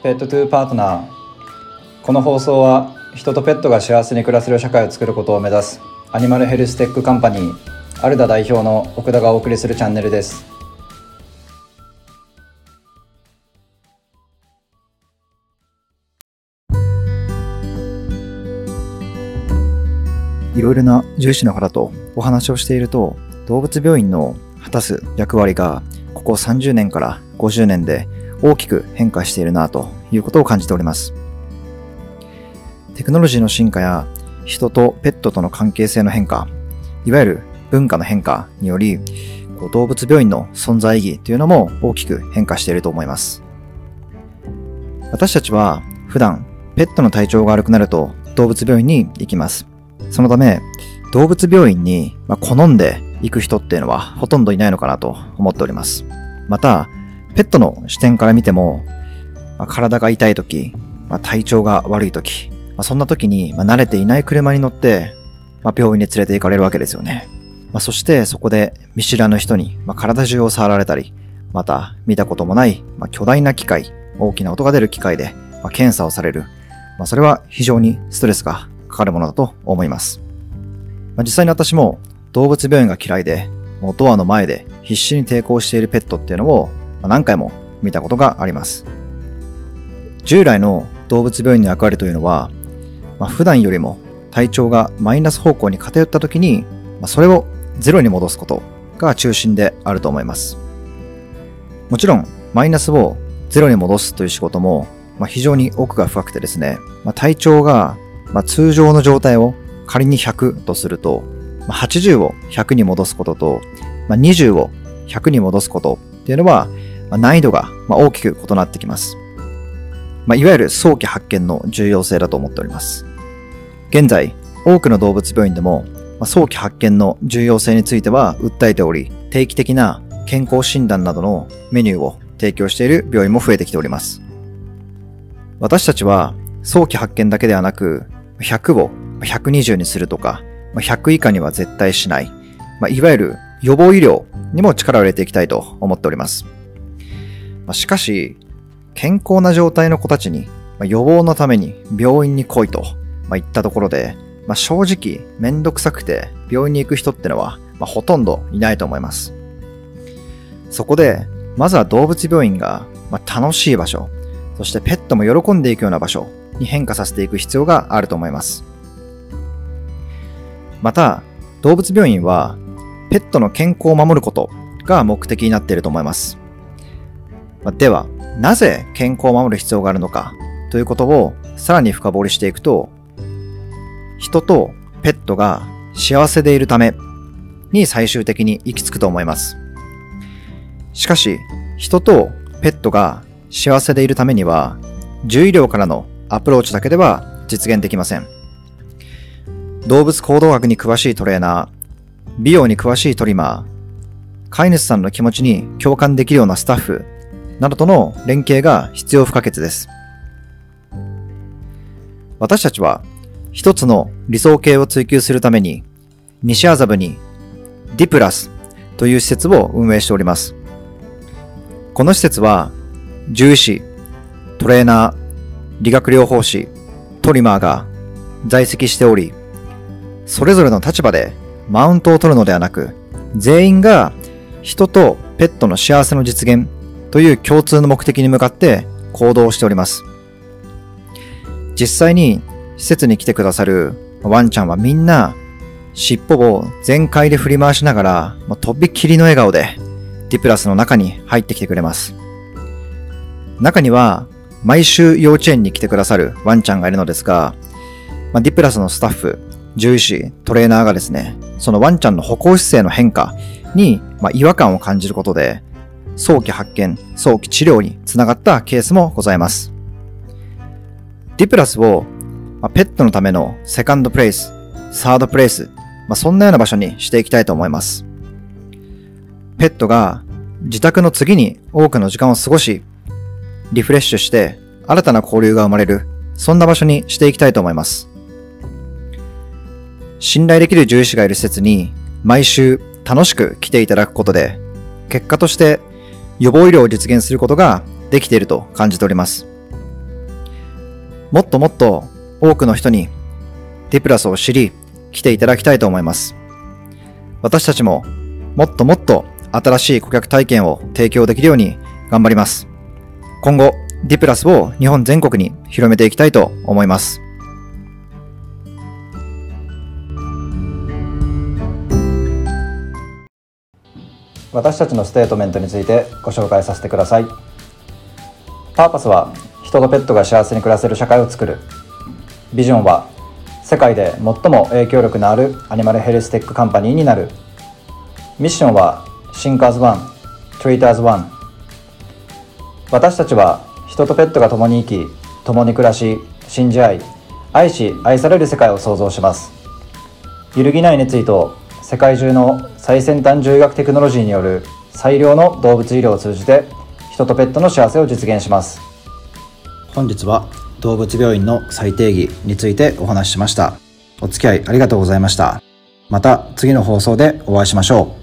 Pet to Partner。この放送は人とペットが幸せに暮らせる社会を作ることを目指す Animal Health Tech Company。アルダ代表の奥田がお送りするチャンネルです。いろいろな獣医師の方とお話をしていると動物病院の果たす役割がここ30年から50年で大きく変化しているなということを感じております。テクノロジーの進化や人とペットとの関係性の変化、いわゆる文化の変化により、動物病院の存在意義というのも大きく変化していると思います。私たちは普段ペットの体調が悪くなると動物病院に行きます。そのため動物病院に好んで行く人っていうのはほとんどいないのかなと思っております。また、ペットの視点から見ても、まあ、体が痛い時、まあ、体調が悪い時、まあ、そんな時に、ま慣れていない車に乗って、ま病院に連れて行かれるわけですよね。まそしてそこで見知らぬ人に、ま体中を触られたり、また見たこともない、ま巨大な機械、大きな音が出る機械で、ま検査をされる。まそれは非常にストレスがかかるものだと思います。ま実際に私も動物病院が嫌いで、もうドアの前で必死に抵抗しているペットっていうのを何回も見たことがあります。従来の動物病院の役割というのは、まあ、普段よりも体調がマイナス方向に偏った時に、まあ、それをゼロに戻すことが中心であると思います。もちろん、マイナスをゼロに戻すという仕事も、まあ、非常に奥が深くてですね、まあ、体調が、まあ、通常の状態を仮に100とすると、まあ、80を100に戻すことと、まあ、20を100に戻すことっていうのは、ま、難易度が大きく異なってきます。まあ、いわゆる早期発見の重要性だと思っております。現在、多くの動物病院でも、ま、早期発見の重要性については訴えており、定期的な健康診断などのメニューを提供している病院も増えてきております。私たちは早期発見だけではなく、100を120にするとか、100以下には絶対しない、まあ、いわゆる予防医療にも力を入れていきたいと思っております。まあ、しかし、健康な状態の子たちに、ま予防のために病院に来いと、ま言ったところで、まあ、正直めんどくさくて病院に行く人ってのは、まほとんどいないと思います。そこで、まずは動物病院が、ま楽しい場所、そしてペットも喜んでいくような場所に変化させていく必要があると思います。また、動物病院はペットの健康を守ることが目的になっていると思います。では、なぜ健康を守る必要があるのかということをさらに深掘りしていくと、人とペットが幸せでいるために最終的に行き着くと思います。しかし、人とペットが幸せでいるためには、獣医療からのアプローチだけでは実現できません。動物行動学に詳しいトレーナー、美容に詳しいトリマー、飼い主さんの気持ちに共感できるようなスタッフなどとの連携が必要不可欠です。私たちは一つの理想形を追求するために西麻布にディプラスという施設を運営しております。この施設は獣医師、トレーナー、理学療法士、トリマーが在籍しており、それぞれの立場でマウントを取るのではなく、全員が人とペットの幸せの実現という共通の目的に向かって行動しております。実際に施設に来てくださるワンちゃんはみんな尻尾を全開で振り回しながら、とびっきりの笑顔でディプラスの中に入ってきてくれます。中には毎週幼稚園に来てくださるワンちゃんがいるのですが、まあ、ディプラスのスタッフ、獣医師、トレーナーがですね、そのワンちゃんの歩行姿勢の変化に、まあ、違和感を感じることで、早期発見、早期治療につながったケースもございます。ディプラスを、ま、ペットのためのセカンドプレイス、サードプレイス、まあ、そんなような場所にしていきたいと思います。ペットが自宅の次に多くの時間を過ごし、リフレッシュして新たな交流が生まれる、そんな場所にしていきたいと思います。信頼できる獣医師がいる施設に毎週楽しく来ていただくことで、結果として予防医療を実現することができていると感じております。もっともっと多くの人にディプラスを知り、来ていただきたいと思います。私たちももっともっと新しい顧客体験を提供できるように頑張ります。今後、ディプラスを日本全国に広めていきたいと思います。私たちのステートメントについてご紹介させてください。パーパスは人とペットが幸せに暮らせる社会を作る。ビジョンは世界で最も影響力のある Animal Health Tech Company になる。ミッションは Think as One Treat as One 私たちは人とペットが共に生き共に暮らし信じ合い愛し愛される世界を創造します。揺るぎない熱意と世界中の最先端獣医学テクノロジーによる最良の動物医療を通じて人とペットの幸せを実現します。本日は動物病院の最定義についてお話ししました。お付き合いありがとうございました。また次の放送でお会いしましょう。